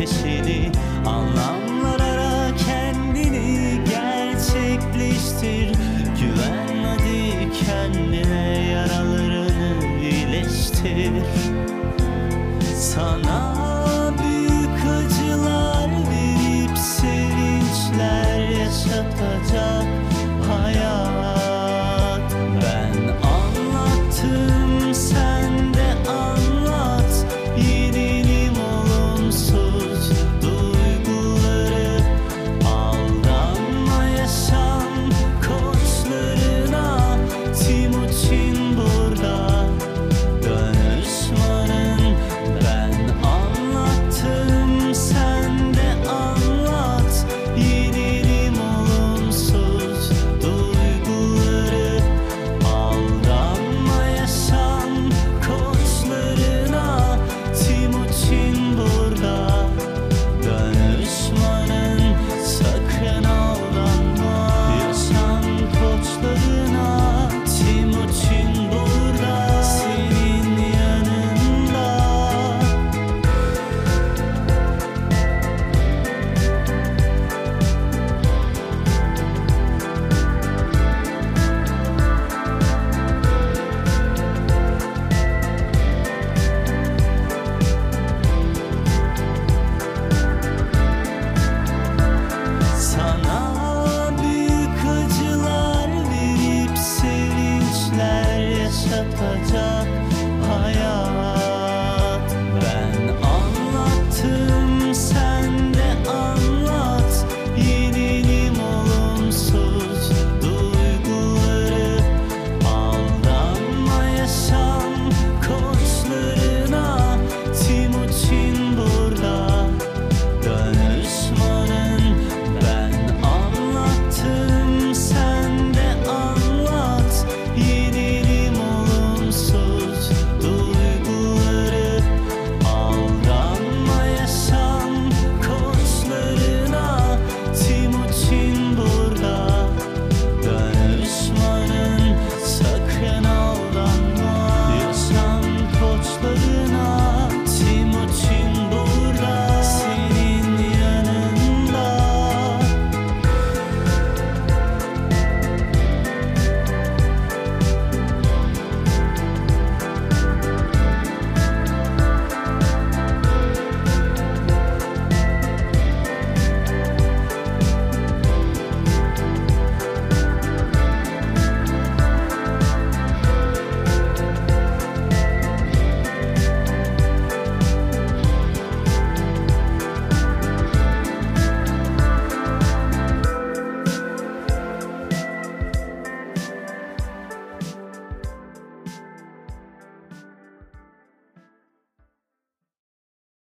peşini Anlamlar ara kendini gerçekleştir. Güven hadi kendine yaralarını iyileştir. Sana büyük acılar verip sevinçler yaşatacak. the